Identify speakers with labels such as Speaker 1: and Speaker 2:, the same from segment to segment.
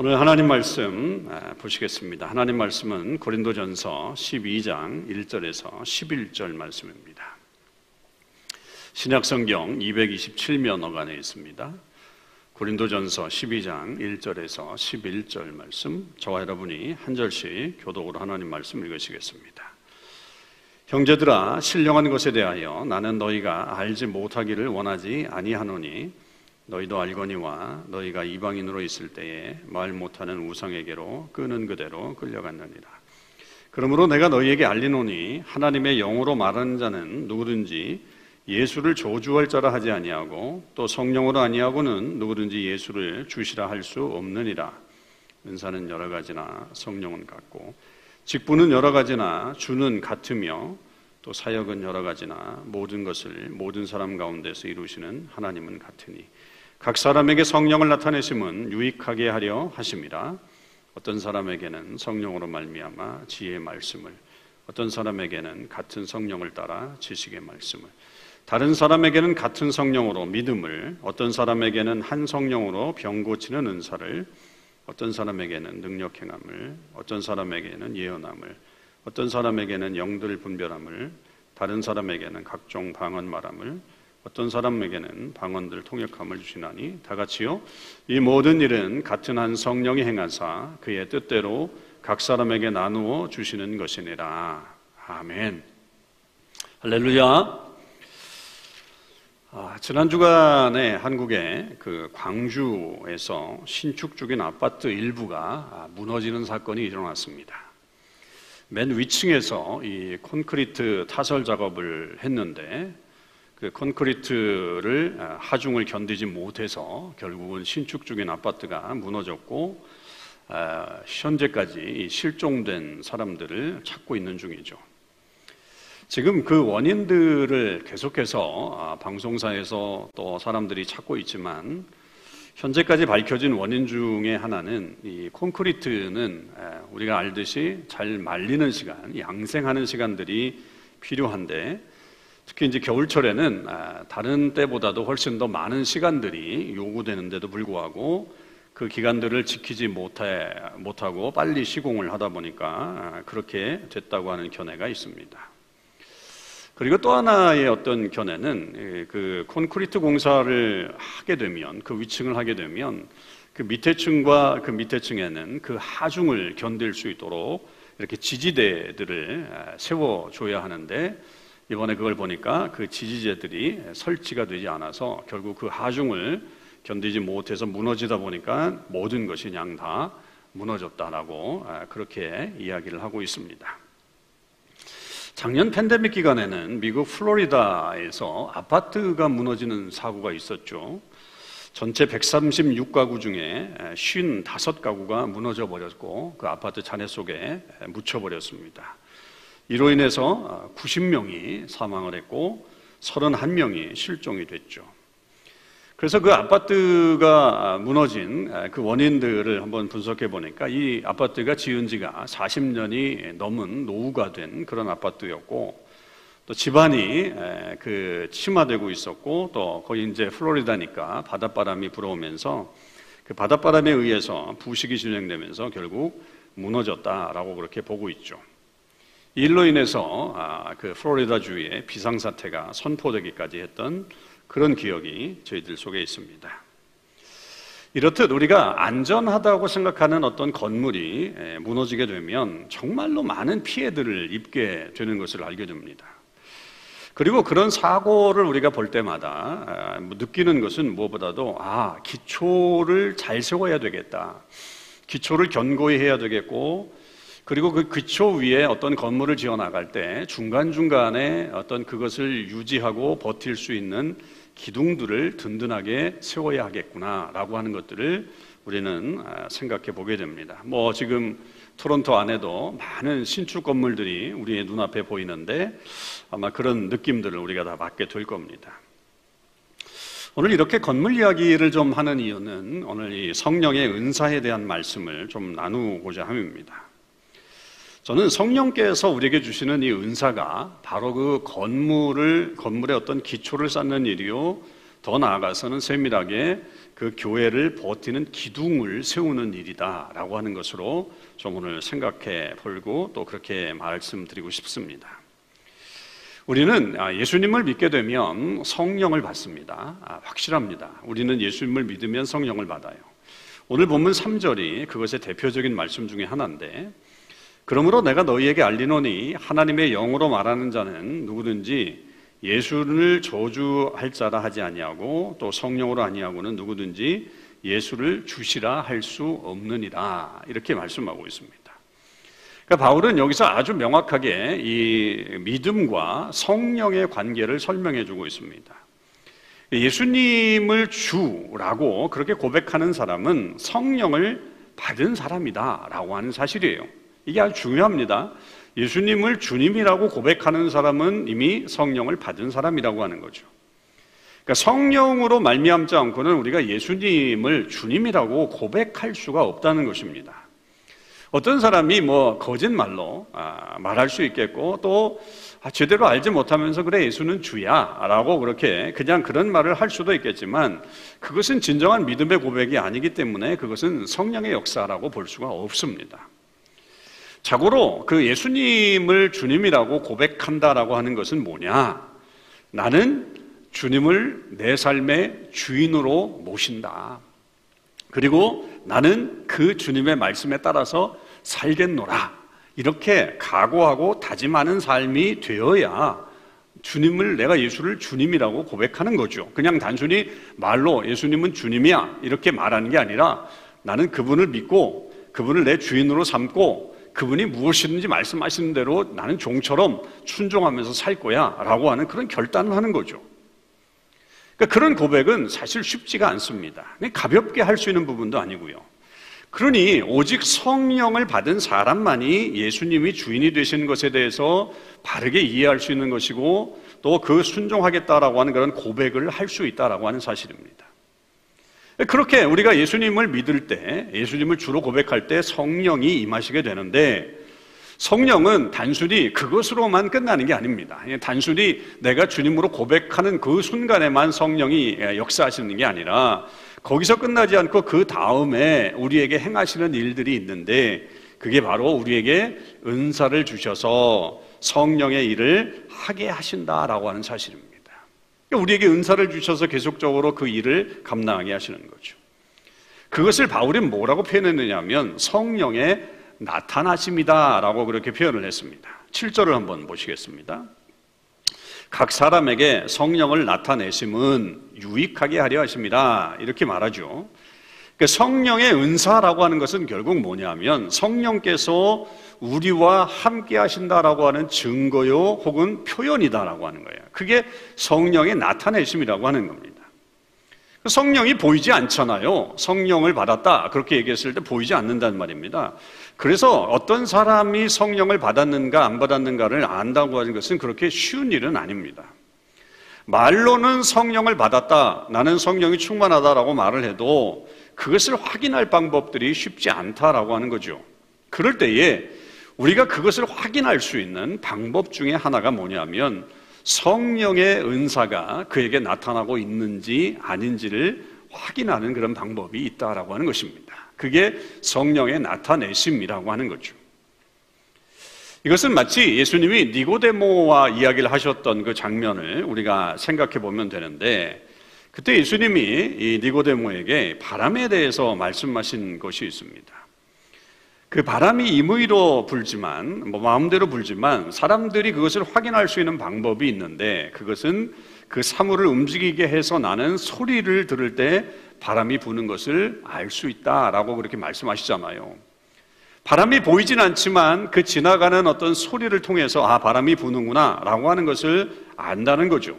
Speaker 1: 오늘 하나님 말씀 아, 보시겠습니다. 하나님 말씀은 고린도전서 12장 1절에서 11절 말씀입니다. 신약 성경 227면허간에 있습니다. 고린도전서 12장 1절에서 11절 말씀 저와 여러분이 한 절씩 교독으로 하나님 말씀 읽으시겠습니다. 형제들아 신령한 것에 대하여 나는 너희가 알지 못하기를 원하지 아니하노니 너희도 알거니와 너희가 이방인으로 있을 때에 말 못하는 우상에게로 끄는 그대로 끌려갔느니라. 그러므로 내가 너희에게 알리노니 하나님의 영으로 말하는 자는 누구든지 예수를 조주할 자라 하지 아니하고 또 성령으로 아니하고는 누구든지 예수를 주시라 할 수 없느니라. 은사는 여러 가지나 성령은 같고 직분은 여러 가지나 주는 같으며 또 사역은 여러 가지나 모든 것을 모든 사람 가운데서 이루시는 하나님은 같으니 각 사람에게 성령을 나타내심은 유익하게 하려 하심이라. 어떤 사람에게는 성령으로 말미암아 지혜의 말씀을, 어떤 사람에게는 같은 성령을 따라 지식의 말씀을, 다른 사람에게는 같은 성령으로 믿음을, 어떤 사람에게는 한 성령으로 병 고치는 은사를, 어떤 사람에게는 능력 행함을, 어떤 사람에게는 예언함을, 어떤 사람에게는 영들 분별함을, 다른 사람에게는 각종 방언 말함을, 어떤 사람에게는 방언들 통역함을 주시나니 다 같이요 이 모든 일은 같은 한 성령이 행하사 그의 뜻대로 각 사람에게 나누어 주시는 것이니라. 아멘. 할렐루야. 아, 지난 주간에 한국의 그 광주에서 신축 중인 아파트 일부가 무너지는 사건이 일어났습니다. 맨 위층에서 이 콘크리트 타설 작업을 했는데 그 콘크리트를 아, 하중을 견디지 못해서 결국은 신축 중인 아파트가 무너졌고 아, 현재까지 실종된 사람들을 찾고 있는 중이죠. 지금 그 원인들을 계속해서 아, 방송사에서 또 사람들이 찾고 있지만 현재까지 밝혀진 원인 중에 하나는 이 콘크리트는 우리가 알듯이 잘 말리는 시간, 양생하는 시간들이 필요한데 특히 이제 겨울철에는 아, 다른 때보다도 훨씬 더 많은 시간들이 요구되는데도 불구하고 그 기간들을 지키지 못해, 못하고 빨리 시공을 하다 보니까 아, 그렇게 됐다고 하는 견해가 있습니다. 그리고 또 하나의 어떤 견해는 그 콘크리트 공사를 하게 되면 그 위층을 하게 되면 그 밑에 층과 그 밑에 층에는 그 하중을 견딜 수 있도록 이렇게 지지대들을 아, 세워줘야 하는데 이번에 그걸 보니까 그 지지제들이 설치가 되지 않아서 결국 그 하중을 견디지 못해서 무너지다 보니까 모든 것이 그냥 다 무너졌다라고 아, 그렇게 이야기를 하고 있습니다. 작년 팬데믹 기간에는 미국 플로리다에서 아파트가 무너지는 사고가 있었죠. 전체 136가구 중에 55가구가 무너져 버렸고 그 아파트 잔해 속에 묻혀 버렸습니다. 이로 인해서 90명이 사망을 했고 31명이 실종이 됐죠. 그래서 그 아파트가 무너진 그 원인들을 한번 분석해 보니까 이 아파트가 지은 지가 40년이 넘은 노후가 된 그런 아파트였고 또 집안이 그 침하되고 있었고 또 거기 이제 플로리다니까 바닷바람이 불어오면서 그 바닷바람에 의해서 부식이 진행되면서 결국 무너졌다라고 그렇게 보고 있죠. 일로 인해서 아, 그 플로리다 주에 비상사태가 선포되기까지 했던 그런 기억이 저희들 속에 있습니다. 이렇듯 우리가 안전하다고 생각하는 어떤 건물이 무너지게 되면 정말로 많은 피해들을 입게 되는 것을 알게 됩니다. 그리고 그런 사고를 우리가 볼 때마다 아, 뭐 느끼는 것은 무엇보다도 아, 기초를 잘 세워야 되겠다. 기초를 견고히 해야 되겠고 그리고 그 기초 위에 어떤 건물을 지어 나갈 때 중간중간에 어떤 그것을 유지하고 버틸 수 있는 기둥들을 든든하게 세워야 하겠구나라고 하는 것들을 우리는 아, 생각해 보게 됩니다. 뭐 지금 토론토 안에도 많은 신축 건물들이 우리의 눈앞에 보이는데 아마 그런 느낌들을 우리가 다 받게 될 겁니다. 오늘 이렇게 건물 이야기를 좀 하는 이유는 오늘 이 성령의 은사에 대한 말씀을 좀 나누고자 함입니다. 저는 성령께서 우리에게 주시는 이 은사가 바로 그 건물을, 건물의 어떤 기초를 쌓는 일이요, 더 나아가서는 세밀하게 그 교회를 버티는 기둥을 세우는 일이다라고 하는 것으로 좀 오늘 생각해 볼고 또 그렇게 말씀드리고 싶습니다. 우리는 아, 예수님을 믿게 되면 성령을 받습니다. 아, 확실합니다. 우리는 예수님을 믿으면 성령을 받아요. 오늘 본문 3절이 그것의 대표적인 말씀 중에 하나인데 그러므로 내가 너희에게 알리노니 하나님의 영으로 말하는 자는 누구든지 예수를 저주할 자라 하지 아니하고 또 성령으로 아니하고는 누구든지 예수를 주시라 할 수 없느니라 이렇게 말씀하고 있습니다. 그러니까 바울은 여기서 아주 명확하게 이 믿음과 성령의 관계를 설명해 주고 있습니다. 예수님을 주라고 그렇게 고백하는 사람은 성령을 받은 사람이다라고 하는 사실이에요. 이게 아주 중요합니다. 예수님을 주님이라고 고백하는 사람은 이미 성령을 받은 사람이라고 하는 거죠. 그러니까 성령으로 말미암지 않고는 우리가 예수님을 주님이라고 고백할 수가 없다는 것입니다. 어떤 사람이 뭐 거짓말로 아, 말할 수 있겠고 또 아, 제대로 알지 못하면서 그래 예수는 주야라고 그렇게 그냥 그런 말을 할 수도 있겠지만 그것은 진정한 믿음의 고백이 아니기 때문에 그것은 성령의 역사라고 볼 수가 없습니다. 자고로 그 예수님을 주님이라고 고백한다라고 하는 것은 뭐냐? 나는 주님을 내 삶의 주인으로 모신다. 그리고 나는 그 주님의 말씀에 따라서 살겠노라. 이렇게 각오하고 다짐하는 삶이 되어야 주님을 내가 예수를 주님이라고 고백하는 거죠. 그냥 단순히 말로 예수님은 주님이야 이렇게 말하는 게 아니라 나는 그분을 믿고 그분을 내 주인으로 삼고 그분이 무엇이든지 말씀하시는 대로 나는 종처럼 순종하면서 살 거야 라고 하는 그런 결단을 하는 거죠. 그러니까 그런 고백은 사실 쉽지가 않습니다. 가볍게 할 수 있는 부분도 아니고요. 그러니 오직 성령을 받은 사람만이 예수님이 주인이 되시는 것에 대해서 바르게 이해할 수 있는 것이고 또 그 순종하겠다라고 하는 그런 고백을 할 수 있다라고 하는 사실입니다. 그렇게 우리가 예수님을 믿을 때, 예수님을 주로 고백할 때 성령이 임하시게 되는데 성령은 단순히 그것으로만 끝나는 게 아닙니다. 단순히 내가 주님으로 고백하는 그 순간에만 성령이 역사하시는 게 아니라 거기서 끝나지 않고 그 다음에 우리에게 행하시는 일들이 있는데 그게 바로 우리에게 은사를 주셔서 성령의 일을 하게 하신다라고 하는 사실입니다. 우리에게 은사를 주셔서 계속적으로 그 일을 감당하게 하시는 거죠. 그것을 바울이 뭐라고 표현했느냐면 성령의 나타나심이다라고 그렇게 표현을 했습니다. 7절을 한번 보시겠습니다. 각 사람에게 성령을 나타내심은 유익하게 하려 하십니다. 이렇게 말하죠. 그러니까 성령의 은사라고 하는 것은 결국 뭐냐면 성령께서 우리와 함께 하신다라고 하는 증거요 혹은 표현이다라고 하는 거예요. 그게 성령의 나타내심이라고 하는 겁니다. 성령이 보이지 않잖아요. 성령을 받았다. 그렇게 얘기했을 때 보이지 않는다는 말입니다. 그래서 어떤 사람이 성령을 받았는가 안 받았는가를 안다고 하는 것은 그렇게 쉬운 일은 아닙니다. 말로는 성령을 받았다. 나는 성령이 충만하다라고 말을 해도 그것을 확인할 방법들이 쉽지 않다라고 하는 거죠. 그럴 때에 우리가 그것을 확인할 수 있는 방법 중에 하나가 뭐냐면 성령의 은사가 그에게 나타나고 있는지 아닌지를 확인하는 그런 방법이 있다라고 하는 것입니다. 그게 성령의 나타내심이라고 하는 거죠. 이것은 마치 예수님이 니고데모와 이야기를 하셨던 그 장면을 우리가 생각해 보면 되는데 그때 예수님이 이 니고데모에게 바람에 대해서 말씀하신 것이 있습니다. 그 바람이 임의로 불지만 뭐 마음대로 불지만 사람들이 그것을 확인할 수 있는 방법이 있는데 그것은 그 사물을 움직이게 해서 나는 소리를 들을 때 바람이 부는 것을 알 수 있다라고 그렇게 말씀하시잖아요. 바람이 보이진 않지만 그 지나가는 어떤 소리를 통해서 아 바람이 부는구나라고 하는 것을 안다는 거죠.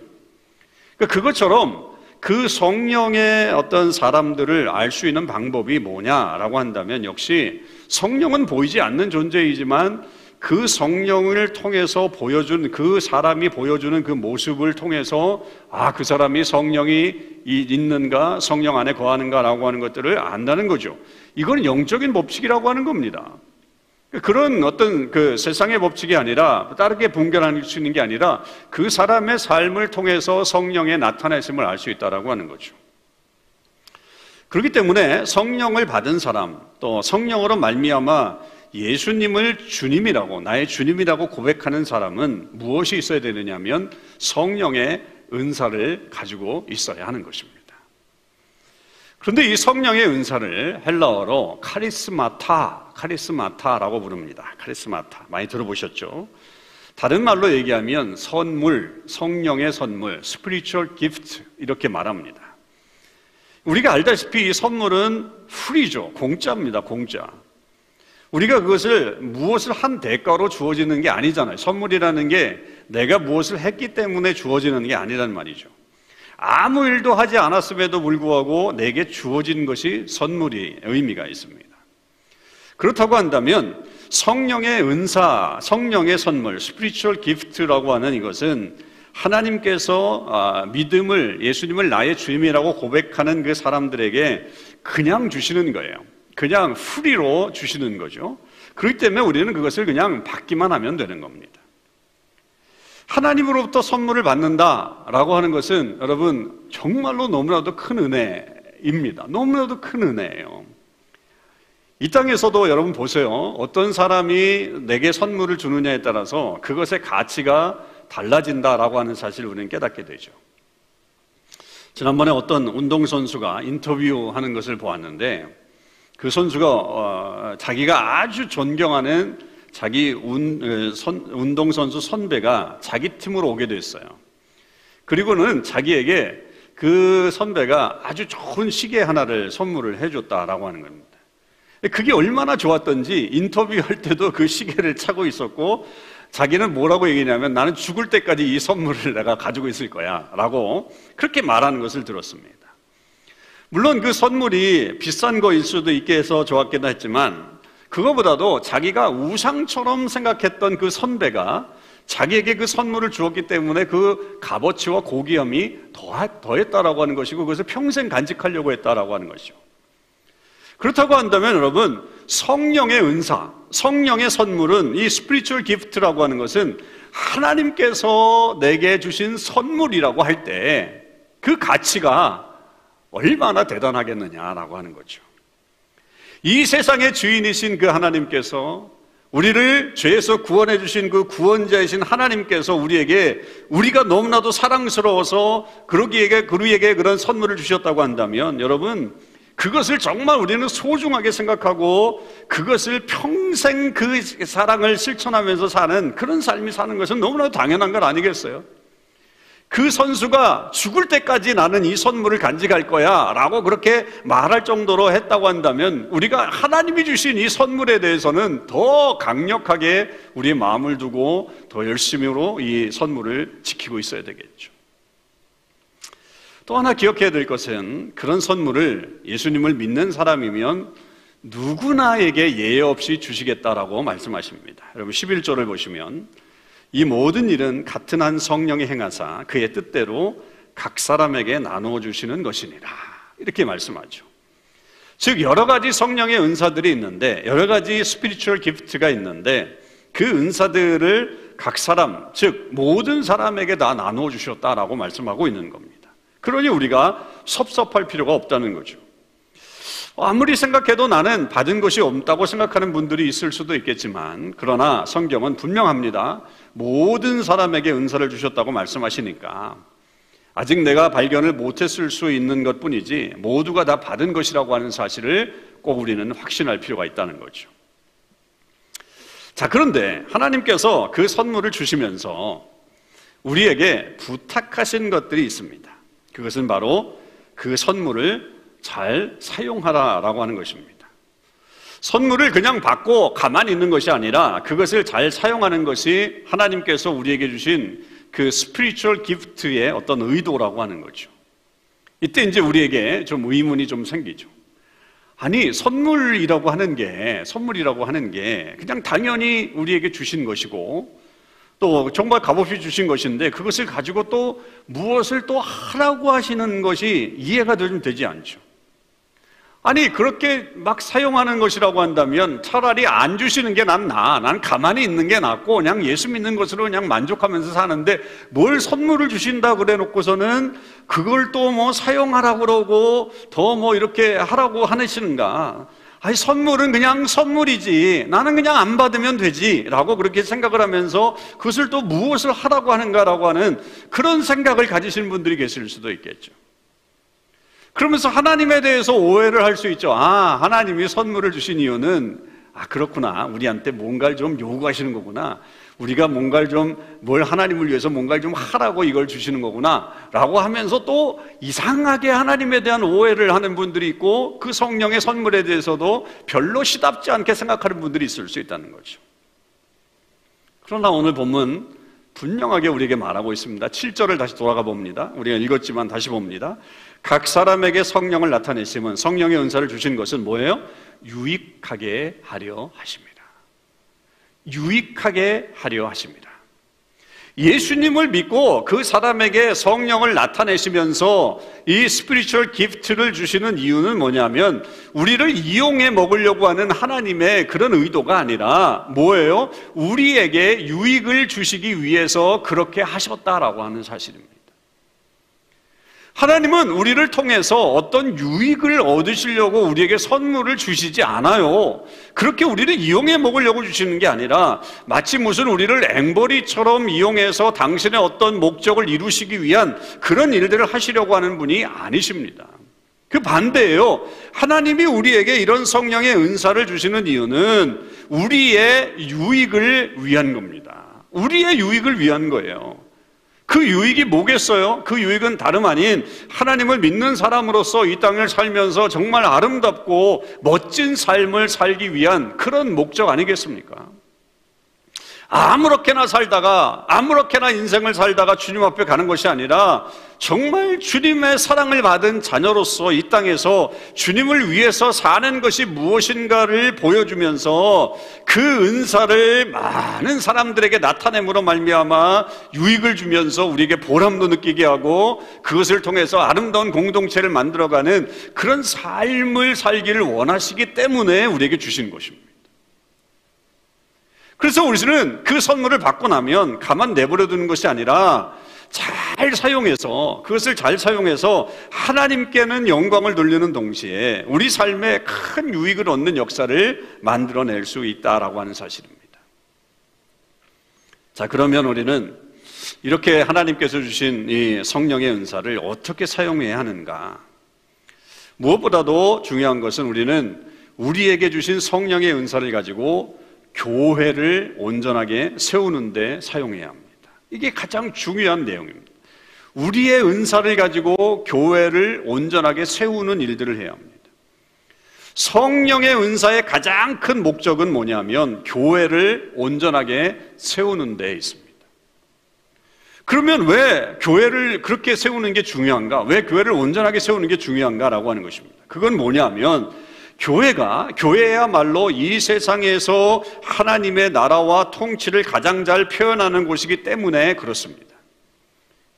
Speaker 1: 그러니까 그것처럼 그 성령의 어떤 사람들을 알 수 있는 방법이 뭐냐라고 한다면 역시 성령은 보이지 않는 존재이지만 그 성령을 통해서 보여준 그 사람이 보여주는 그 모습을 통해서 아, 그 사람이 성령이 있는가, 성령 안에 거하는가라고 하는 것들을 안다는 거죠. 이건 영적인 법칙이라고 하는 겁니다. 그런 어떤 그 세상의 법칙이 아니라 다르게 분별할 수 있는 게 아니라 그 사람의 삶을 통해서 성령의 나타내심을 알 수 있다라고 하는 거죠. 그렇기 때문에 성령을 받은 사람 또 성령으로 말미암아 예수님을 주님이라고 나의 주님이라고 고백하는 사람은 무엇이 있어야 되느냐면 성령의 은사를 가지고 있어야 하는 것입니다. 그런데 이 성령의 은사를 헬라어로 카리스마타, 카리스마타라고 부릅니다. 카리스마타. 많이 들어보셨죠? 다른 말로 얘기하면 선물, 성령의 선물, spiritual gift 이렇게 말합니다. 우리가 알다시피 이 선물은 프리죠. 공짜입니다. 공짜. 우리가 그것을 무엇을 한 대가로 주어지는 게 아니잖아요. 선물이라는 게 내가 무엇을 했기 때문에 주어지는 게 아니란 말이죠. 아무 일도 하지 않았음에도 불구하고 내게 주어진 것이 선물이 의미가 있습니다. 그렇다고 한다면 성령의 은사, 성령의 선물, spiritual gift라고 하는 이것은 하나님께서 아, 믿음을 예수님을 나의 주님이라고 고백하는 그 사람들에게 그냥 주시는 거예요. 그냥 free로 주시는 거죠. 그렇기 때문에 우리는 그것을 그냥 받기만 하면 되는 겁니다. 하나님으로부터 선물을 받는다라고 하는 것은 여러분 정말로 너무나도 큰 은혜입니다. 너무나도 큰 은혜예요. 이 땅에서도 여러분 보세요. 어떤 사람이 내게 선물을 주느냐에 따라서 그것의 가치가 달라진다라고 하는 사실을 우리는 깨닫게 되죠. 지난번에 어떤 운동선수가 인터뷰하는 것을 보았는데 그 선수가 어, 자기가 아주 존경하는 자기 운, 선, 운동선수 선배가 자기 팀으로 오게 됐어요. 그리고는 자기에게 그 선배가 아주 좋은 시계 하나를 선물을 해줬다라고 하는 겁니다. 그게 얼마나 좋았던지 인터뷰할 때도 그 시계를 차고 있었고 자기는 뭐라고 얘기냐면 나는 죽을 때까지 이 선물을 내가 가지고 있을 거야 라고 그렇게 말하는 것을 들었습니다. 물론 그 선물이 비싼 거일 수도 있게 해서 좋았겠다 했지만 그거보다도 자기가 우상처럼 생각했던 그 선배가 자기에게 그 선물을 주었기 때문에 그 값어치와 고귀함이 더했다라고 하는 것이고 그것을 평생 간직하려고 했다라고 하는 것이죠. 그렇다고 한다면 여러분 성령의 은사, 성령의 선물은 이 spiritual gift라고 하는 것은 하나님께서 내게 주신 선물이라고 할 때 그 가치가 얼마나 대단하겠느냐라고 하는 거죠. 이 세상의 주인이신 그 하나님께서 우리를 죄에서 구원해 주신 그 구원자이신 하나님께서 우리에게 우리가 너무나도 사랑스러워서 그러기에게 그루에게 그런 선물을 주셨다고 한다면 여러분 그것을 정말 우리는 소중하게 생각하고 그것을 평생 그 사랑을 실천하면서 사는 그런 삶이 사는 것은 너무나도 당연한 것 아니겠어요? 그 선수가 죽을 때까지 나는 이 선물을 간직할 거야 라고 그렇게 말할 정도로 했다고 한다면 우리가 하나님이 주신 이 선물에 대해서는 더 강력하게 우리의 마음을 두고 더 열심히로 이 선물을 지키고 있어야 되겠죠. 또 하나 기억해야 될 것은 그런 선물을 예수님을 믿는 사람이면 누구나에게 예외 없이 주시겠다라고 말씀하십니다. 여러분 11절을 보시면 이 모든 일은 같은 한 성령이 행하사 그의 뜻대로 각 사람에게 나누어 주시는 것이니라. 이렇게 말씀하죠. 즉 여러 가지 성령의 은사들이 있는데 여러 가지 스피리추얼 기프트가 있는데 그 은사들을 각 사람 즉 모든 사람에게 다 나누어 주셨다라고 말씀하고 있는 겁니다. 그러니 우리가 섭섭할 필요가 없다는 거죠. 아무리 생각해도 나는 받은 것이 없다고 생각하는 분들이 있을 수도 있겠지만 그러나 성경은 분명합니다. 모든 사람에게 은사를 주셨다고 말씀하시니까 아직 내가 발견을 못했을 수 있는 것 뿐이지 모두가 다 받은 것이라고 하는 사실을 꼭 우리는 확신할 필요가 있다는 거죠. 자, 그런데 하나님께서 그 선물을 주시면서 우리에게 부탁하신 것들이 있습니다. 그것은 바로 그 선물을 잘 사용하라라고 하는 것입니다. 선물을 그냥 받고 가만히 있는 것이 아니라 그것을 잘 사용하는 것이 하나님께서 우리에게 주신 그 스피리추얼 기프트의 어떤 의도라고 하는 거죠. 이때 이제 우리에게 좀 의문이 좀 생기죠. 아니, 선물이라고 하는 게, 선물이라고 하는 게 그냥 당연히 우리에게 주신 것이고 또 정말 값없이 주신 것인데 그것을 가지고 또 무엇을 또 하라고 하시는 것이 이해가 좀 되지 않죠. 아니 그렇게 막 사용하는 것이라고 한다면 차라리 안 주시는 게 난 나아. 난 가만히 있는 게 낫고 그냥 예수 믿는 것으로 그냥 만족하면서 사는데 뭘 선물을 주신다 그래 놓고서는 그걸 또 뭐 사용하라고 그러고 더 뭐 이렇게 하라고 하시는가? 아니 선물은 그냥 선물이지. 나는 그냥 안 받으면 되지 라고 그렇게 생각을 하면서 그것을 또 무엇을 하라고 하는가라고 하는 그런 생각을 가지신 분들이 계실 수도 있겠죠. 그러면서 하나님에 대해서 오해를 할 수 있죠. 아, 하나님이 선물을 주신 이유는 아, 그렇구나. 우리한테 뭔가를 좀 요구하시는 거구나. 우리가 뭔가를 좀 뭘 하나님을 위해서 뭔가를 좀 하라고 이걸 주시는 거구나. 라고 하면서 또 이상하게 하나님에 대한 오해를 하는 분들이 있고 그 성령의 선물에 대해서도 별로 시답지 않게 생각하는 분들이 있을 수 있다는 거죠. 그러나 오늘 본문 분명하게 우리에게 말하고 있습니다. 7절을 다시 돌아가 봅니다. 우리가 읽었지만 다시 봅니다. 각 사람에게 성령을 나타내시면 성령의 은사를 주신 것은 뭐예요? 유익하게 하려 하십니다. 유익하게 하려 하십니다. 예수님을 믿고 그 사람에게 성령을 나타내시면서 이 spiritual gift를 주시는 이유는 뭐냐면 우리를 이용해 먹으려고 하는 하나님의 그런 의도가 아니라 뭐예요? 우리에게 유익을 주시기 위해서 그렇게 하셨다라고 하는 사실입니다. 하나님은 우리를 통해서 어떤 유익을 얻으시려고 우리에게 선물을 주시지 않아요. 그렇게 우리를 이용해 먹으려고 주시는 게 아니라 마치 무슨 우리를 앵벌이처럼 이용해서 당신의 어떤 목적을 이루시기 위한 그런 일들을 하시려고 하는 분이 아니십니다. 그 반대예요. 하나님이 우리에게 이런 성령의 은사를 주시는 이유는 우리의 유익을 위한 겁니다. 우리의 유익을 위한 거예요. 그 유익이 뭐겠어요? 그 유익은 다름 아닌 하나님을 믿는 사람으로서 이 땅을 살면서 정말 아름답고 멋진 삶을 살기 위한 그런 목적 아니겠습니까? 아무렇게나 살다가 아무렇게나 인생을 살다가 주님 앞에 가는 것이 아니라 정말 주님의 사랑을 받은 자녀로서 이 땅에서 주님을 위해서 사는 것이 무엇인가를 보여주면서 그 은사를 많은 사람들에게 나타냄으로 말미암아 유익을 주면서 우리에게 보람도 느끼게 하고 그것을 통해서 아름다운 공동체를 만들어가는 그런 삶을 살기를 원하시기 때문에 우리에게 주신 것입니다. 그래서 우리는 그 선물을 받고 나면 가만 내버려 두는 것이 아니라 잘 사용해서 그것을 잘 사용해서 하나님께는 영광을 돌리는 동시에 우리 삶에 큰 유익을 얻는 역사를 만들어낼 수 있다라고 하는 사실입니다. 자, 그러면 우리는 이렇게 하나님께서 주신 이 성령의 은사를 어떻게 사용해야 하는가? 무엇보다도 중요한 것은 우리는 우리에게 주신 성령의 은사를 가지고 교회를 온전하게 세우는데 사용해야 합니다. 이게 가장 중요한 내용입니다. 우리의 은사를 가지고 교회를 온전하게 세우는 일들을 해야 합니다. 성령의 은사의 가장 큰 목적은 뭐냐면 교회를 온전하게 세우는 데 있습니다. 그러면 왜 교회를 그렇게 세우는 게 중요한가? 왜 교회를 온전하게 세우는 게 중요한가라고 하는 것입니다. 그건 뭐냐면 교회가 교회야말로 이 세상에서 하나님의 나라와 통치를 가장 잘 표현하는 곳이기 때문에 그렇습니다.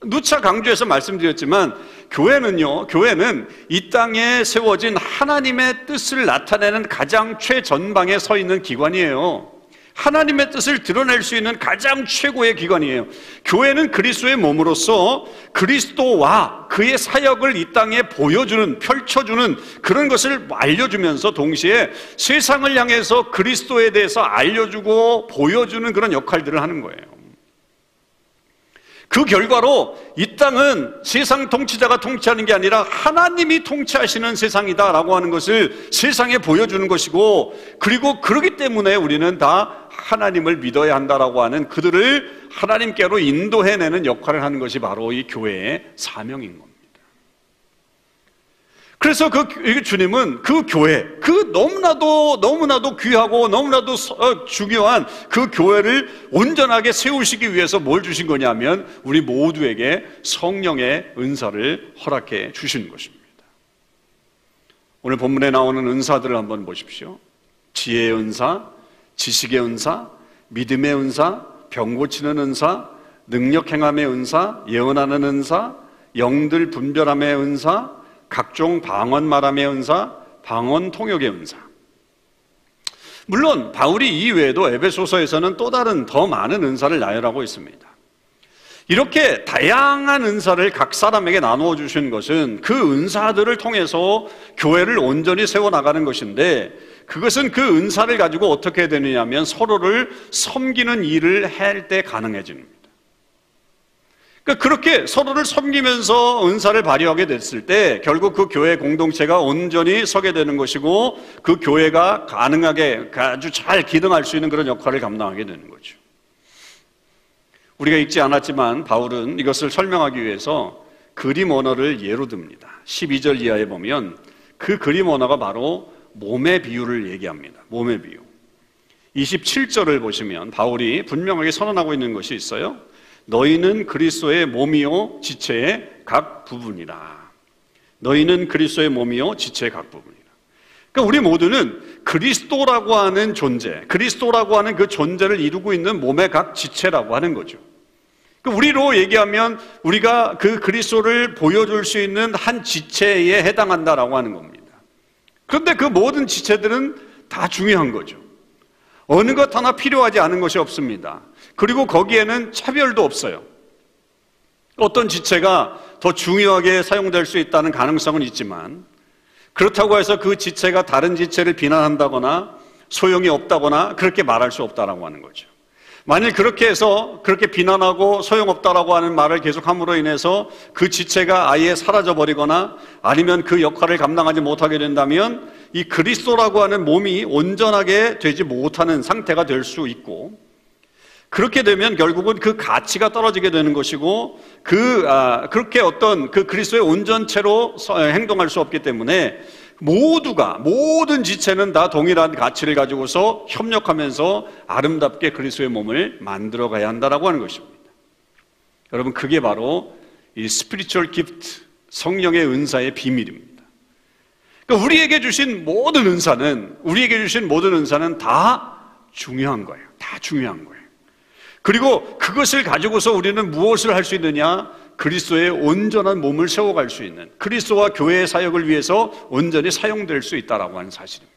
Speaker 1: 누차 강조해서 말씀드렸지만 교회는요, 교회는 이 땅에 세워진 하나님의 뜻을 나타내는 가장 최전방에 서 있는 기관이에요. 하나님의 뜻을 드러낼 수 있는 가장 최고의 기관이에요. 교회는 그리스도의 몸으로서 그리스도와 그의 사역을 이 땅에 보여주는, 펼쳐주는 그런 것을 알려주면서 동시에 세상을 향해서 그리스도에 대해서 알려주고 보여주는 그런 역할들을 하는 거예요. 그 결과로 이 땅은 세상 통치자가 통치하는 게 아니라 하나님이 통치하시는 세상이다라고 하는 것을 세상에 보여주는 것이고 그리고 그러기 때문에 우리는 다 하나님을 믿어야 한다라고 하는 그들을 하나님께로 인도해내는 역할을 하는 것이 바로 이 교회의 사명인 겁니다. 그래서 그 주님은 그 교회, 그 너무나도 너무나도 귀하고 너무나도 어, 중요한 그 교회를 온전하게 세우시기 위해서 뭘 주신 거냐면 우리 모두에게 성령의 은사를 허락해 주신 것입니다. 오늘 본문에 나오는 은사들을 한번 보십시오. 지혜의 은사, 지식의 은사, 믿음의 은사, 병 고치는 은사, 능력 행함의 은사, 예언하는 은사, 영들 분별함의 은사, 각종 방언 말함의 은사, 방언 통역의 은사. 물론 바울이 이외에도 에베소서에서는 또 다른 더 많은 은사를 나열하고 있습니다. 이렇게 다양한 은사를 각 사람에게 나누어 주신 것은 그 은사들을 통해서 교회를 온전히 세워 나가는 것인데 그것은 그 은사를 가지고 어떻게 되느냐면 서로를 섬기는 일을 할 때 가능해집니다. 그러니까 그렇게 서로를 섬기면서 은사를 발휘하게 됐을 때 결국 그 교회 공동체가 온전히 서게 되는 것이고 그 교회가 가능하게 아주 잘 기능할 수 있는 그런 역할을 감당하게 되는 거죠. 우리가 읽지 않았지만 바울은 이것을 설명하기 위해서 그림 언어를 예로 듭니다. 12절 이하에 보면 그 그림 언어가 바로 몸의 비유를 얘기합니다. 몸의 비유. 27절을 보시면 바울이 분명하게 선언하고 있는 것이 있어요. 너희는 그리스도의 몸이요 지체의 각 부분이라. 너희는 그리스도의 몸이요 지체의 각 부분이라. 그러니까 우리 모두는 그리스도라고 하는 존재, 그리스도라고 하는 그 존재를 이루고 있는 몸의 각 지체라고 하는 거죠. 그 우리로 얘기하면 우리가 그 그리스도를 보여줄 수 있는 한 지체에 해당한다라고 하는 겁니다. 그런데 그 모든 지체들은 다 중요한 거죠. 어느 것 하나 필요하지 않은 것이 없습니다. 그리고 거기에는 차별도 없어요. 어떤 지체가 더 중요하게 사용될 수 있다는 가능성은 있지만 그렇다고 해서 그 지체가 다른 지체를 비난한다거나 소용이 없다거나 그렇게 말할 수 없다라고 하는 거죠. 만일 그렇게 해서 그렇게 비난하고 소용없다라고 하는 말을 계속 함으로 인해서 그 지체가 아예 사라져 버리거나 아니면 그 역할을 감당하지 못하게 된다면 이 그리스도라고 하는 몸이 온전하게 되지 못하는 상태가 될 수 있고 그렇게 되면 결국은 그 가치가 떨어지게 되는 것이고 그 아, 그렇게 어떤 그 그리스도의 온전체로 행동할 수 없기 때문에 모두가 모든 지체는 다 동일한 가치를 가지고서 협력하면서 아름답게 그리스도의 몸을 만들어 가야 한다라고 하는 것입니다. 여러분 그게 바로 이 spiritual gift 성령의 은사의 비밀입니다. 그러니까 우리에게 주신 모든 은사는 우리에게 주신 모든 은사는 다 중요한 거예요. 다 중요한 거예요. 그리고 그것을 가지고서 우리는 무엇을 할 수 있느냐? 그리스도의 온전한 몸을 세워갈 수 있는 그리스도와 교회의 사역을 위해서 온전히 사용될 수 있다라고 하는 사실입니다.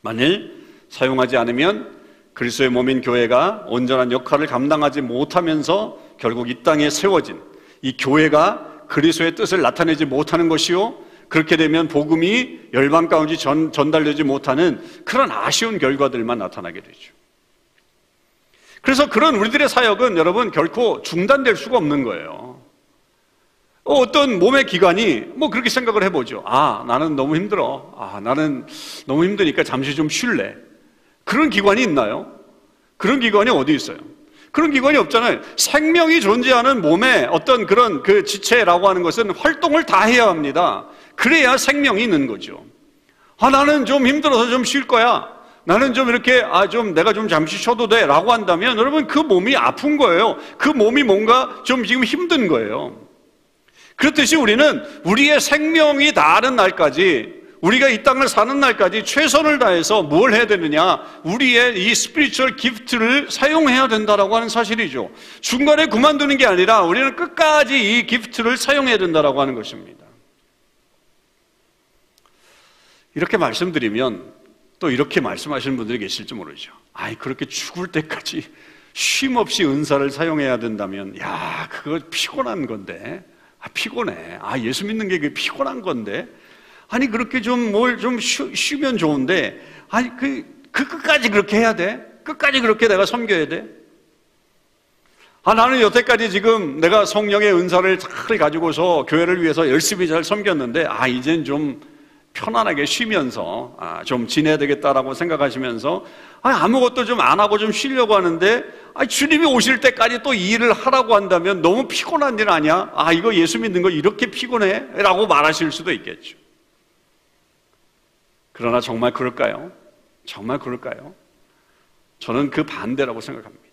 Speaker 1: 만일 사용하지 않으면 그리스도의 몸인 교회가 온전한 역할을 감당하지 못하면서 결국 이 땅에 세워진 이 교회가 그리스도의 뜻을 나타내지 못하는 것이요. 그렇게 되면 복음이 열방 가운데 전, 전달되지 못하는 그런 아쉬운 결과들만 나타나게 되죠. 그래서 그런 우리들의 사역은 여러분 결코 중단될 수가 없는 거예요. 어떤 몸의 기관이 뭐 그렇게 생각을 해보죠. 아, 나는 너무 힘들어. 아, 나는 너무 힘드니까 잠시 좀 쉴래. 그런 기관이 있나요? 그런 기관이 어디 있어요? 그런 기관이 없잖아요. 생명이 존재하는 몸의 어떤 그런 그 지체라고 하는 것은 활동을 다 해야 합니다. 그래야 생명이 있는 거죠. 아, 나는 좀 힘들어서 좀 쉴 거야. 나는 좀 이렇게 아 좀 내가 좀 잠시 쉬어도 돼라고 한다면 여러분 그 몸이 아픈 거예요. 그 몸이 뭔가 좀 지금 힘든 거예요. 그렇듯이 우리는 우리의 생명이 다하는 날까지 우리가 이 땅을 사는 날까지 최선을 다해서 뭘 해야 되느냐? 우리의 이 spiritual gift를 사용해야 된다라고 하는 사실이죠. 중간에 그만두는 게 아니라 우리는 끝까지 이 gift를 사용해야 된다라고 하는 것입니다. 이렇게 말씀드리면 또 이렇게 말씀하시는 분들이 계실지 모르죠. 아이, 그렇게 죽을 때까지 쉼 없이 은사를 사용해야 된다면, 야, 그거 피곤한 건데. 아, 피곤해. 아, 예수 믿는 게 피곤한 건데. 아니, 그렇게 좀뭘좀 쉬면 좋은데, 아니, 그, 그 끝까지 그렇게 해야 돼? 끝까지 그렇게 내가 섬겨야 돼? 아, 나는 여태까지 지금 내가 성령의 은사를 잘 가지고서 교회를 위해서 열심히 잘 섬겼는데, 아, 이젠 좀 편안하게 쉬면서 아, 좀 지내야 되겠다라고 생각하시면서 아, 무것도 좀 안 하고 좀 쉬려고 하는데 아, 주님이 오실 때까지 또 일을 하라고 한다면 너무 피곤한 일 아니야? 아 이거 예수 믿는 거 이렇게 피곤해? 라고 말하실 수도 있겠죠. 그러나 정말 그럴까요? 정말 그럴까요? 저는 그 반대라고 생각합니다.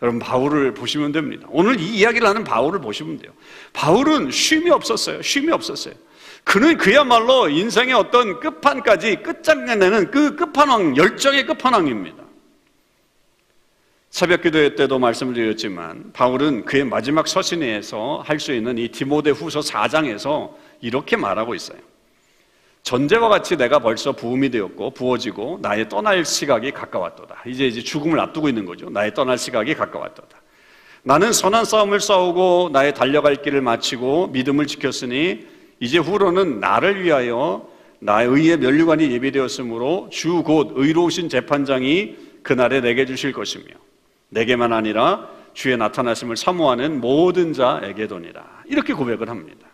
Speaker 1: 여러분 바울을 보시면 됩니다. 오늘 이 이야기를 하는 바울을 보시면 돼요. 바울은 쉼이 없었어요. 쉼이 없었어요. 그는 그야말로 인생의 어떤 끝판까지 끝장내는 그 끝판왕, 열정의 끝판왕입니다. 새벽 기도회 때도 말씀드렸지만 바울은 그의 마지막 서신에서 할 수 있는 이 디모데 후서 4장에서 이렇게 말하고 있어요. 전제와 같이 내가 벌써 부음이 되었고 부어지고 나의 떠날 시각이 가까웠도다. 이제 이제 죽음을 앞두고 있는 거죠. 나의 떠날 시각이 가까웠도다. 나는 선한 싸움을 싸우고 나의 달려갈 길을 마치고 믿음을 지켰으니 이제 후로는 나를 위하여 나의 의의 면류관이 예비되었으므로 주 곧 의로우신 재판장이 그날에 내게 주실 것이며 내게만 아니라 주의 나타나심을 사모하는 모든 자에게도니라. 이렇게 고백을 합니다.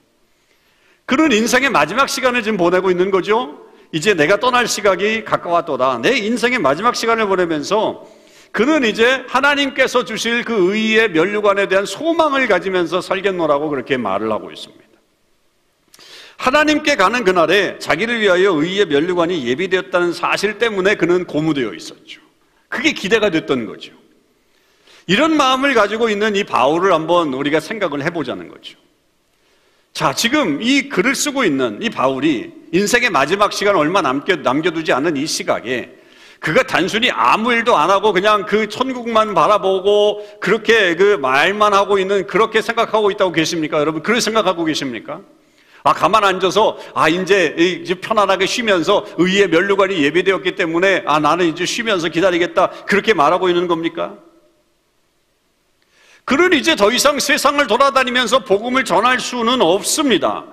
Speaker 1: 그런 인생의 마지막 시간을 지금 보내고 있는 거죠. 이제 내가 떠날 시각이 가까웠도다. 내 인생의 마지막 시간을 보내면서 그는 이제 하나님께서 주실 그 의의 면류관에 대한 소망을 가지면서 살겠노라고 그렇게 말을 하고 있습니다. 하나님께 가는 그날에 자기를 위하여 의의 면류관이 예비되었다는 사실 때문에 그는 고무되어 있었죠. 그게 기대가 됐던 거죠. 이런 마음을 가지고 있는 이 바울을 한번 우리가 생각을 해보자는 거죠. 자, 지금 이 글을 쓰고 있는 이 바울이 인생의 마지막 시간 얼마 남겨, 남겨두지 않은 이 시각에 그가 단순히 아무 일도 안 하고 그냥 그 천국만 바라보고 그렇게 그 말만 하고 있는 그렇게 생각하고 있다고 계십니까? 여러분, 그런 생각하고 계십니까? 아, 가만 앉아서, 아, 이제, 이제 편안하게 쉬면서 의의 면류관이 예배되었기 때문에, 아, 나는 이제 쉬면서 기다리겠다. 그렇게 말하고 있는 겁니까? 그는 이제 더 이상 세상을 돌아다니면서 복음을 전할 수는 없습니다.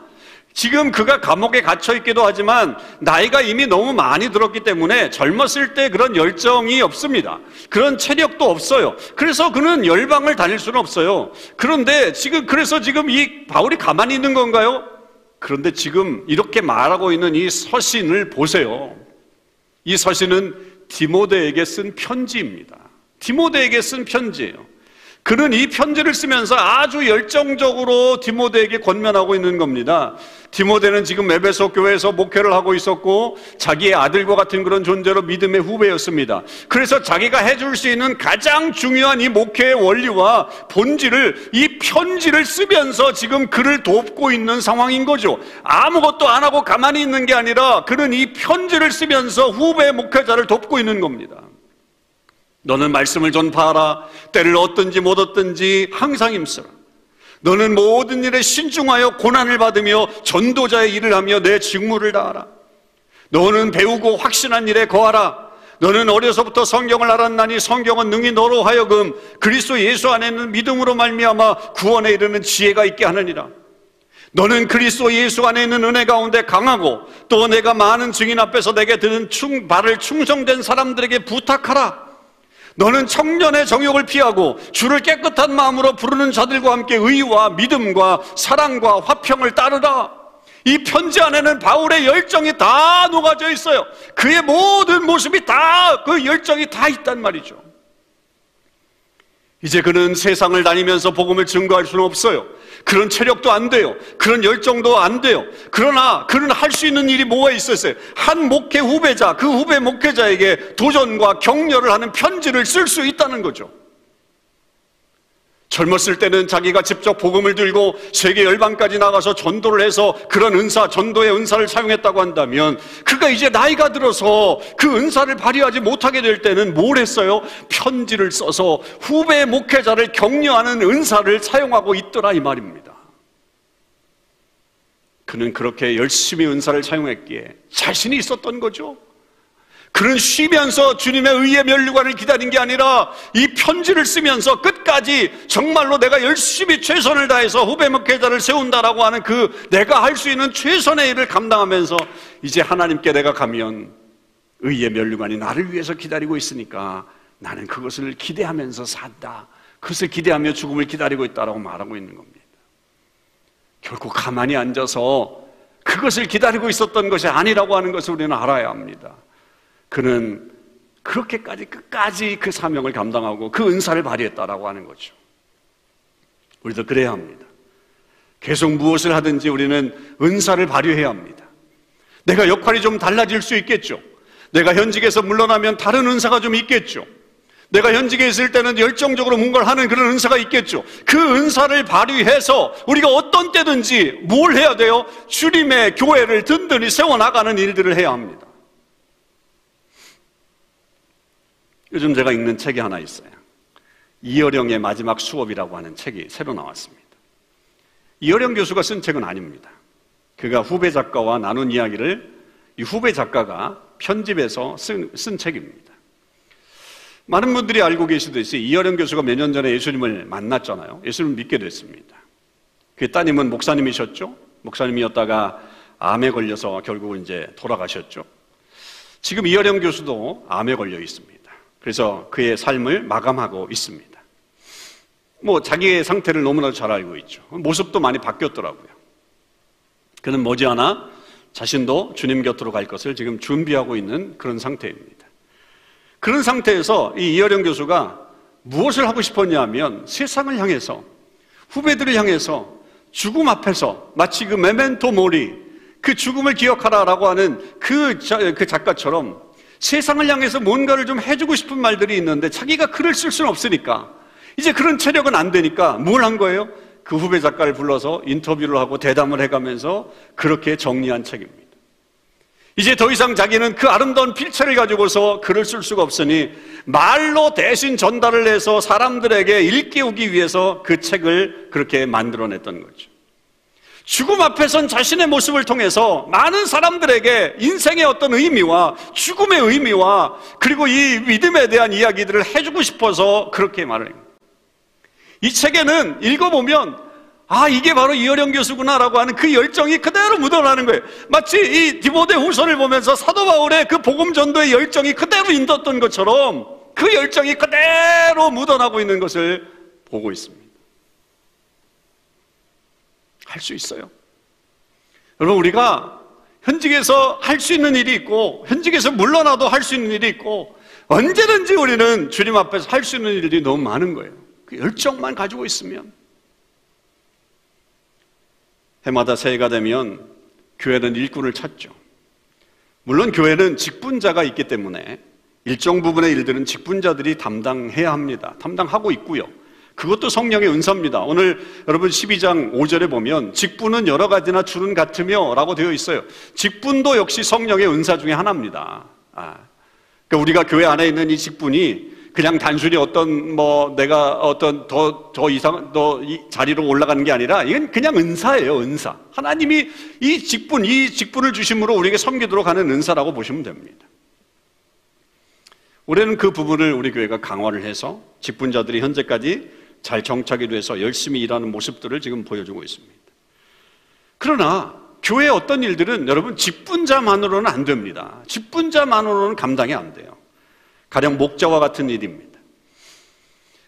Speaker 1: 지금 그가 감옥에 갇혀 있기도 하지만 나이가 이미 너무 많이 들었기 때문에 젊었을 때 그런 열정이 없습니다. 그런 체력도 없어요. 그래서 그는 열방을 다닐 수는 없어요. 그런데 지금 그래서 지금 이 바울이 가만히 있는 건가요? 그런데 지금 이렇게 말하고 있는 이 서신을 보세요. 이 서신은 디모데에게 쓴 편지입니다. 디모데에게 쓴 편지예요. 그는 이 편지를 쓰면서 아주 열정적으로 디모데에게 권면하고 있는 겁니다. 디모데는 지금 에베소 교회에서 목회를 하고 있었고 자기의 아들과 같은 그런 존재로 믿음의 후배였습니다. 그래서 자기가 해줄 수 있는 가장 중요한 이 목회의 원리와 본질을 이 편지를 쓰면서 지금 그를 돕고 있는 상황인 거죠. 아무것도 안 하고 가만히 있는 게 아니라 그는 이 편지를 쓰면서 후배 목회자를 돕고 있는 겁니다. 너는 말씀을 전파하라. 때를 얻든지 못 얻든지 항상 힘쓰라. 너는 모든 일에 신중하여 고난을 받으며 전도자의 일을 하며 내 직무를 다하라. 너는 배우고 확신한 일에 거하라. 너는 어려서부터 성경을 알았나니 성경은 능히 너로 하여금 그리스도 예수 안에 는 믿음으로 말미암아 구원에 이르는 지혜가 있게 하느니라. 너는 그리스도 예수 안에 있는 은혜 가운데 강하고 또 내가 많은 증인 앞에서 내게 드는 충, 발을 충성된 사람들에게 부탁하라. 너는 청년의 정욕을 피하고 주를 깨끗한 마음으로 부르는 자들과 함께 의와 믿음과 사랑과 화평을 따르라. 이 편지 안에는 바울의 열정이 다 녹아져 있어요. 그의 모든 모습이 다 그 열정이 다 있단 말이죠. 이제 그는 세상을 다니면서 복음을 증거할 수는 없어요. 그런 체력도 안 돼요. 그런 열정도 안 돼요. 그러나 그는 할 수 있는 일이 뭐가 있었어요? 한 목회 후배자, 그 후배 목회자에게 도전과 격려를 하는 편지를 쓸 수 있다는 거죠. 젊었을 때는 자기가 직접 복음을 들고 세계 열방까지 나가서 전도를 해서 그런 은사, 전도의 은사를 사용했다고 한다면 그가 이제 나이가 들어서 그 은사를 발휘하지 못하게 될 때는 뭘 했어요? 편지를 써서 후배 목회자를 격려하는 은사를 사용하고 있더라 이 말입니다. 그는 그렇게 열심히 은사를 사용했기에 자신이 있었던 거죠. 그는 쉬면서 주님의 의의 면류관을 기다린 게 아니라 이 편지를 쓰면서 끝까지 정말로 내가 열심히 최선을 다해서 후배 목회자를 세운다라고 하는 그 내가 할 수 있는 최선의 일을 감당하면서 이제 하나님께 내가 가면 의의 면류관이 나를 위해서 기다리고 있으니까 나는 그것을 기대하면서 산다. 그것을 기대하며 죽음을 기다리고 있다라고 말하고 있는 겁니다. 결국 가만히 앉아서 그것을 기다리고 있었던 것이 아니라고 하는 것을 우리는 알아야 합니다. 그는 그렇게까지 끝까지 그 사명을 감당하고 그 은사를 발휘했다라고 하는 거죠. 우리도 그래야 합니다. 계속 무엇을 하든지 우리는 은사를 발휘해야 합니다. 내가 역할이 좀 달라질 수 있겠죠. 내가 현직에서 물러나면 다른 은사가 좀 있겠죠. 내가 현직에 있을 때는 열정적으로 뭔가를 하는 그런 은사가 있겠죠. 그 은사를 발휘해서 우리가 어떤 때든지 뭘 해야 돼요? 주님의 교회를 든든히 세워나가는 일들을 해야 합니다. 요즘 제가 읽는 책이 하나 있어요. 이어령의 마지막 수업이라고 하는 책이 새로 나왔습니다. 이어령 교수가 쓴 책은 아닙니다. 그가 후배 작가와 나눈 이야기를 이 후배 작가가 편집해서 쓴, 쓴 책입니다. 많은 분들이 알고 계시듯이 이어령 교수가 몇 년 전에 예수님을 만났잖아요. 예수님을 믿게 됐습니다. 그 따님은 목사님이셨죠? 목사님이었다가 암에 걸려서 결국은 이제 돌아가셨죠. 지금 이어령 교수도 암에 걸려 있습니다. 그래서 그의 삶을 마감하고 있습니다. 뭐 자기의 상태를 너무나도 잘 알고 있죠. 모습도 많이 바뀌었더라고요. 그는 머지않아 자신도 주님 곁으로 갈 것을 지금 준비하고 있는 그런 상태입니다. 그런 상태에서 이 이어령 교수가 무엇을 하고 싶었냐면 세상을 향해서 후배들을 향해서 죽음 앞에서 마치 그 메멘토 모리 그 죽음을 기억하라라고 하는 그, 그 작가처럼 세상을 향해서 뭔가를 좀 해주고 싶은 말들이 있는데 자기가 글을 쓸 수는 없으니까 이제 그런 체력은 안 되니까 뭘 한 거예요? 그 후배 작가를 불러서 인터뷰를 하고 대담을 해가면서 그렇게 정리한 책입니다. 이제 더 이상 자기는 그 아름다운 필체를 가지고서 글을 쓸 수가 없으니 말로 대신 전달을 해서 사람들에게 일깨우기 위해서 그 책을 그렇게 만들어냈던 거죠. 죽음 앞에선 자신의 모습을 통해서 많은 사람들에게 인생의 어떤 의미와 죽음의 의미와 그리고 이 믿음에 대한 이야기들을 해주고 싶어서 그렇게 말을 합니다. 이 책에는 읽어보면 아, 이게 바로 이어령 교수구나라고 하는 그 열정이 그대로 묻어나는 거예요. 마치 이 디모데 후서를 보면서 사도 바울의 그 복음 전도의 열정이 그대로 인도했던 것처럼 그 열정이 그대로 묻어나고 있는 것을 보고 있습니다. 할 수 있어요. 여러분, 우리가 현직에서 할 수 있는 일이 있고, 현직에서 물러나도 할 수 있는 일이 있고, 언제든지 우리는 주님 앞에서 할 수 있는 일들이 너무 많은 거예요. 그 열정만 가지고 있으면. 해마다 새해가 되면 교회는 일꾼을 찾죠. 물론 교회는 직분자가 있기 때문에 일정 부분의 일들은 직분자들이 담당해야 합니다. 담당하고 있고요. 그것도 성령의 은사입니다. 오늘 여러분 12장 5절에 보면 직분은 여러 가지나 주는 같으며 라고 되어 있어요. 직분도 역시 성령의 은사 중에 하나입니다. 아, 그러니까 우리가 교회 안에 있는 이 직분이 그냥 단순히 어떤 뭐 내가 어떤 더, 더 이상, 더 자리로 올라가는 게 아니라 이건 그냥 은사예요, 은사. 하나님이 이 직분, 이 직분을 주심으로 우리에게 섬기도록 하는 은사라고 보시면 됩니다. 올해는 그 부분을 우리 교회가 강화를 해서 직분자들이 현재까지 잘 정착이 돼서 열심히 일하는 모습들을 지금 보여주고 있습니다. 그러나 교회 어떤 일들은 여러분 직분자만으로는 안 됩니다. 직분자만으로는 감당이 안 돼요. 가령 목자와 같은 일입니다.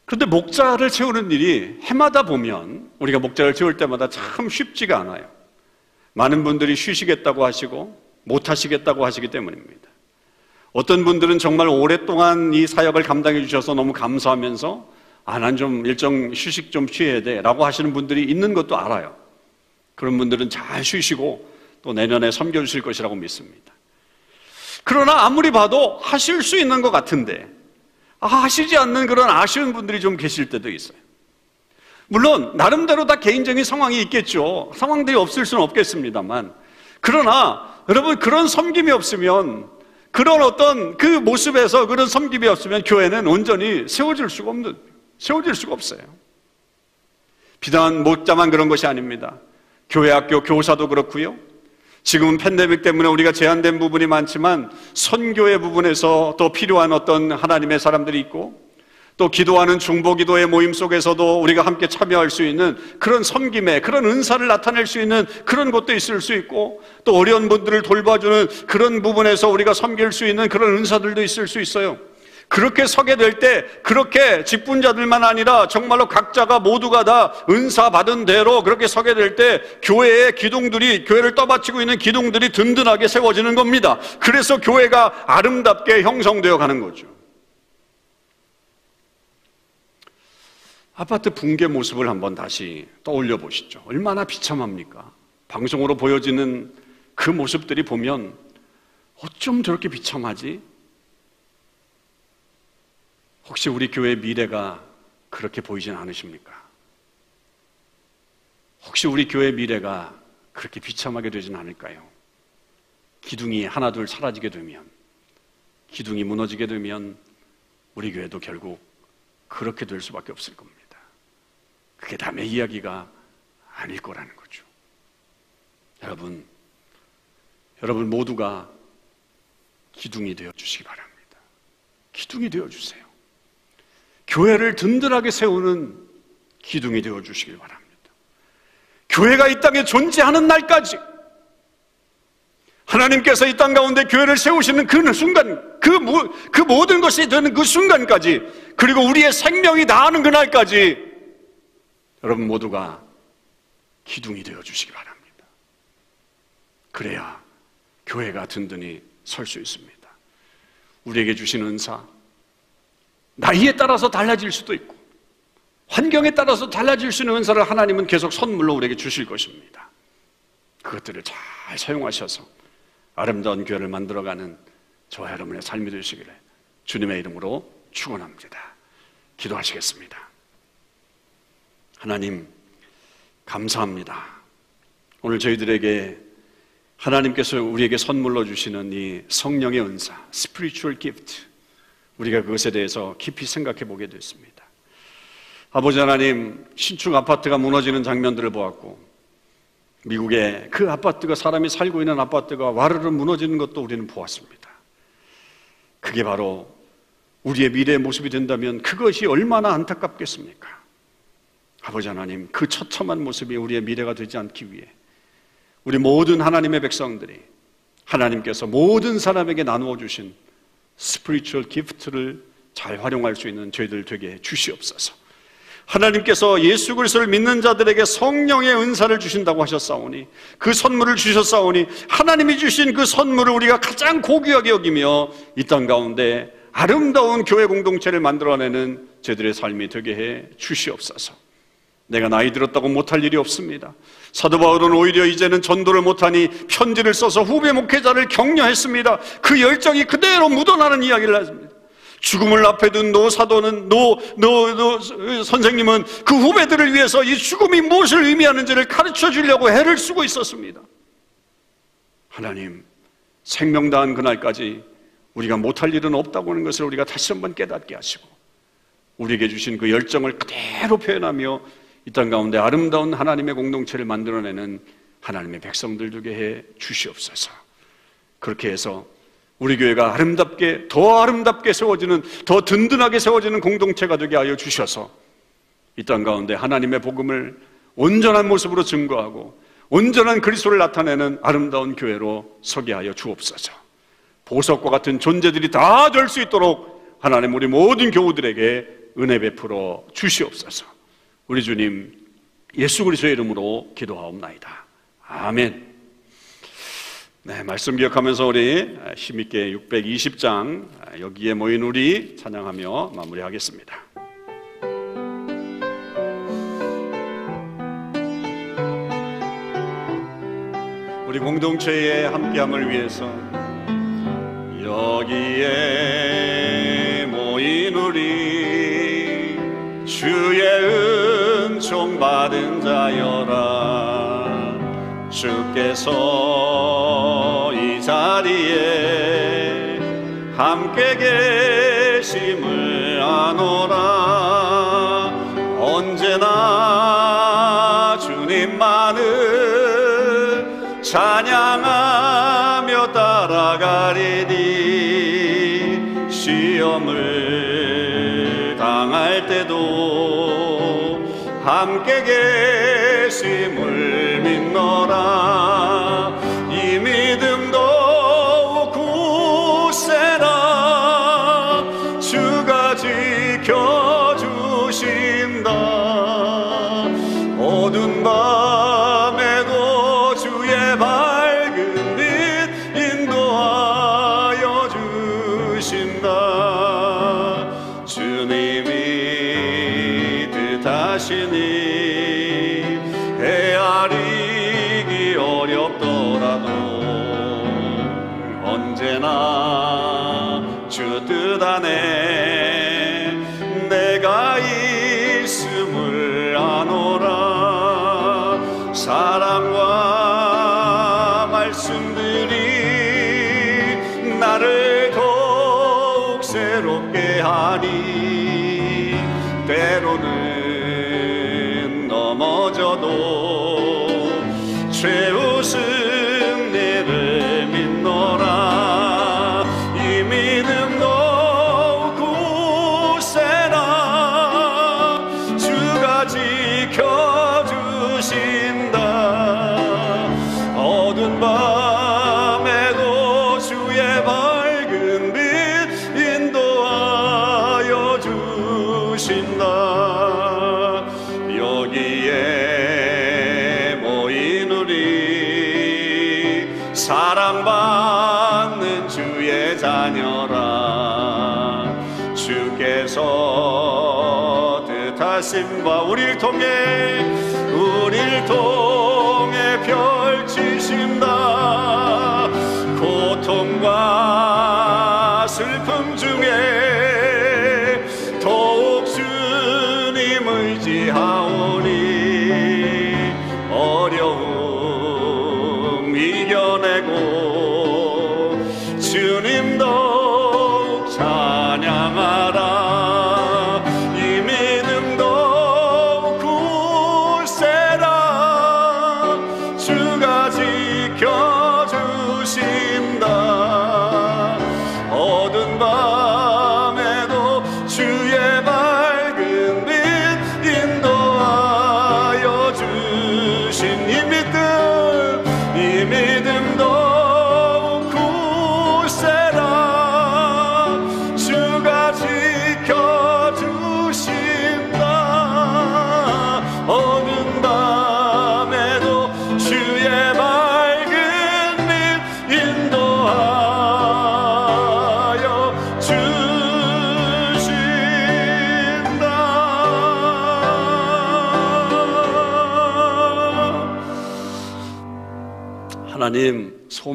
Speaker 1: 그런데 목자를 채우는 일이 해마다 보면 우리가 목자를 채울 때마다 참 쉽지가 않아요. 많은 분들이 쉬시겠다고 하시고 못 하시겠다고 하시기 때문입니다. 어떤 분들은 정말 오랫동안 이 사역을 감당해 주셔서 너무 감사하면서 아, 난 좀 일정 휴식 좀 취해야 돼 라고 하시는 분들이 있는 것도 알아요. 그런 분들은 잘 쉬시고 또 내년에 섬겨주실 것이라고 믿습니다. 그러나 아무리 봐도 하실 수 있는 것 같은데 아, 하시지 않는 그런 아쉬운 분들이 좀 계실 때도 있어요. 물론 나름대로 다 개인적인 상황이 있겠죠. 상황들이 없을 수는 없겠습니다만 그러나 여러분 그런 섬김이 없으면 그런 어떤 그 모습에서 그런 섬김이 없으면 교회는 온전히 세워질 수가 없는 세워질 수가 없어요. 비단 목자만 그런 것이 아닙니다. 교회 학교 교사도 그렇고요. 지금은 팬데믹 때문에 우리가 제한된 부분이 많지만 선교의 부분에서 또 필요한 어떤 하나님의 사람들이 있고 또 기도하는 중보기도의 모임 속에서도 우리가 함께 참여할 수 있는 그런 섬김에 그런 은사를 나타낼 수 있는 그런 것도 있을 수 있고 또 어려운 분들을 돌봐주는 그런 부분에서 우리가 섬길 수 있는 그런 은사들도 있을 수 있어요. 그렇게 서게 될 때 그렇게 직분자들만 아니라 정말로 각자가 모두가 다 은사 받은 대로 그렇게 서게 될 때 교회의 기둥들이 교회를 떠받치고 있는 기둥들이 든든하게 세워지는 겁니다. 그래서 교회가 아름답게 형성되어 가는 거죠. 아파트 붕괴 모습을 한번 다시 떠올려 보시죠. 얼마나 비참합니까? 방송으로 보여지는 그 모습들이 보면 어쩜 저렇게 비참하지? 혹시 우리 교회의 미래가 그렇게 보이진 않으십니까? 혹시 우리 교회의 미래가 그렇게 비참하게 되진 않을까요? 기둥이 하나둘 사라지게 되면, 기둥이 무너지게 되면 우리 교회도 결국 그렇게 될 수밖에 없을 겁니다. 그게 남의 이야기가 아닐 거라는 거죠. 여러분, 여러분 모두가 기둥이 되어 주시기 바랍니다. 기둥이 되어 주세요. 교회를 든든하게 세우는 기둥이 되어 주시길 바랍니다. 교회가 이 땅에 존재하는 날까지 하나님께서 이 땅 가운데 교회를 세우시는 그 순간, 그, 그 모든 것이 되는 그 순간까지, 그리고 우리의 생명이 다하는 그날까지, 여러분 모두가 기둥이 되어 주시기 바랍니다. 그래야 교회가 든든히 설 수 있습니다. 우리에게 주신 은사, 나이에 따라서 달라질 수도 있고, 환경에 따라서 달라질 수 있는 은사를 하나님은 계속 선물로 우리에게 주실 것입니다. 그것들을 잘 사용하셔서 아름다운 교회를 만들어가는 저와 여러분의 삶이 되시기를 주님의 이름으로 축원합니다. 기도하시겠습니다. 하나님 감사합니다. 오늘 저희들에게 하나님께서 우리에게 선물로 주시는 이 성령의 은사, spiritual gift 우리가 그것에 대해서 깊이 생각해 보게 됐습니다. 아버지 하나님, 신축 아파트가 무너지는 장면들을 보았고, 미국의 그 아파트가 사람이 살고 있는 아파트가 와르르 무너지는 것도 우리는 보았습니다. 그게 바로 우리의 미래의 모습이 된다면 그것이 얼마나 안타깝겠습니까? 아버지 하나님, 그 처참한 모습이 우리의 미래가 되지 않기 위해 우리 모든 하나님의 백성들이 하나님께서 모든 사람에게 나누어 주신 spiritual gift를 잘 활용할 수 있는 저희들 되게 주시옵소서. 하나님께서 예수 그리스도를 믿는 자들에게 성령의 은사를 주신다고 하셨사오니 그 선물을 주셨사오니 하나님이 주신 그 선물을 우리가 가장 고귀하게 여기며 이 땅 가운데 아름다운 교회 공동체를 만들어내는 저들의 삶이 되게 해 주시옵소서. 내가 나이 들었다고 못할 일이 없습니다. 사도 바울은 오히려 이제는 전도를 못하니 편지를 써서 후배 목회자를 격려했습니다. 그 열정이 그대로 묻어나는 이야기를 했습니다. 죽음을 앞에 둔 노 사도는 노, 노, 노 선생님은 그 후배들을 위해서 이 죽음이 무엇을 의미하는지를 가르쳐 주려고 애를 쓰고 있었습니다. 하나님, 생명 다한 그날까지 우리가 못할 일은 없다고 하는 것을 우리가 다시 한번 깨닫게 하시고 우리에게 주신 그 열정을 그대로 표현하며 이 땅 가운데 아름다운 하나님의 공동체를 만들어내는 하나님의 백성들 되게 해 주시옵소서. 그렇게 해서 우리 교회가 아름답게 더 아름답게 세워지는 더 든든하게 세워지는 공동체가 되게 하여 주셔서 이 땅 가운데 하나님의 복음을 온전한 모습으로 증거하고 온전한 그리스도를 나타내는 아름다운 교회로 서게 하여 주옵소서. 보석과 같은 존재들이 다 될 수 있도록 하나님 우리 모든 교우들에게 은혜 베풀어 주시옵소서. 우리 주님 예수 그리스도의 이름으로 기도하옵나이다. 아멘. 네, 말씀 기억하면서 우리 힘있게 620장 여기에 모인 우리 찬양하며 마무리하겠습니다. 우리 공동체의 함께함을 위해서 여기에 모인 우리 주의 자여라. 주께서 자리에 함께 계심을 아노라. 언제나 주님만을 찬양하며 따라가리니 시험을 당할 때도 함께 계 어렵더라도 언제나 주 뜻 안에 중에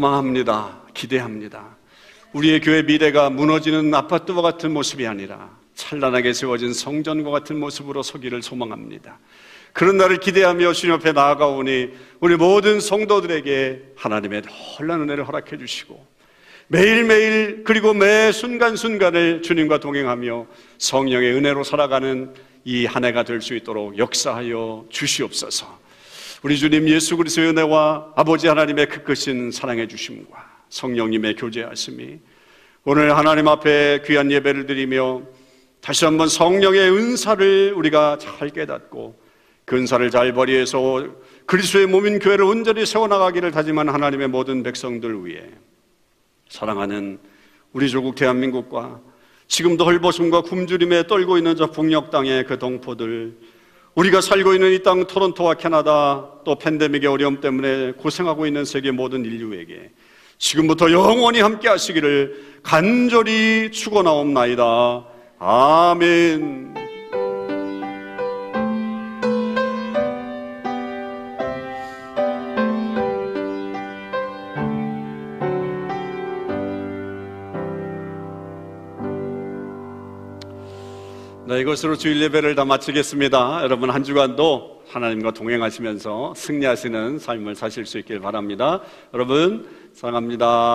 Speaker 1: 소망합니다. 기대합니다. 우리의 교회 미래가 무너지는 아파트와 같은 모습이 아니라 찬란하게 세워진 성전과 같은 모습으로 서기를 소망합니다. 그런 날을 기대하며 주님 앞에 나아가오니 우리 모든 성도들에게 하나님의 놀란 은혜를 허락해 주시고 매일매일 그리고 매 순간순간을 주님과 동행하며 성령의 은혜로 살아가는 이 한 해가 될 수 있도록 역사하여 주시옵소서. 우리 주님 예수 그리스도의 은혜와 아버지 하나님의 그 크신 사랑해 주심과 성령님의 교제하심이 오늘 하나님 앞에 귀한 예배를 드리며 다시 한번 성령의 은사를 우리가 잘 깨닫고 그 은사를 잘 발휘해서 그리스도의 몸인 교회를 온전히 세워나가기를 다짐한 하나님의 모든 백성들 위해 사랑하는 우리 조국 대한민국과 지금도 헐벗음과 굶주림에 떨고 있는 저 북녘 땅의 그 동포들 우리가 살고 있는 이 땅 토론토와 캐나다 또 팬데믹의 어려움 때문에 고생하고 있는 세계 모든 인류에게 지금부터 영원히 함께 하시기를 간절히 축원하옵나이다. 아멘. 이것으로 주일 예배를 다 마치겠습니다. 여러분 한 주간도 하나님과 동행하시면서 승리하시는 삶을 사실 수 있길 바랍니다. 여러분 사랑합니다.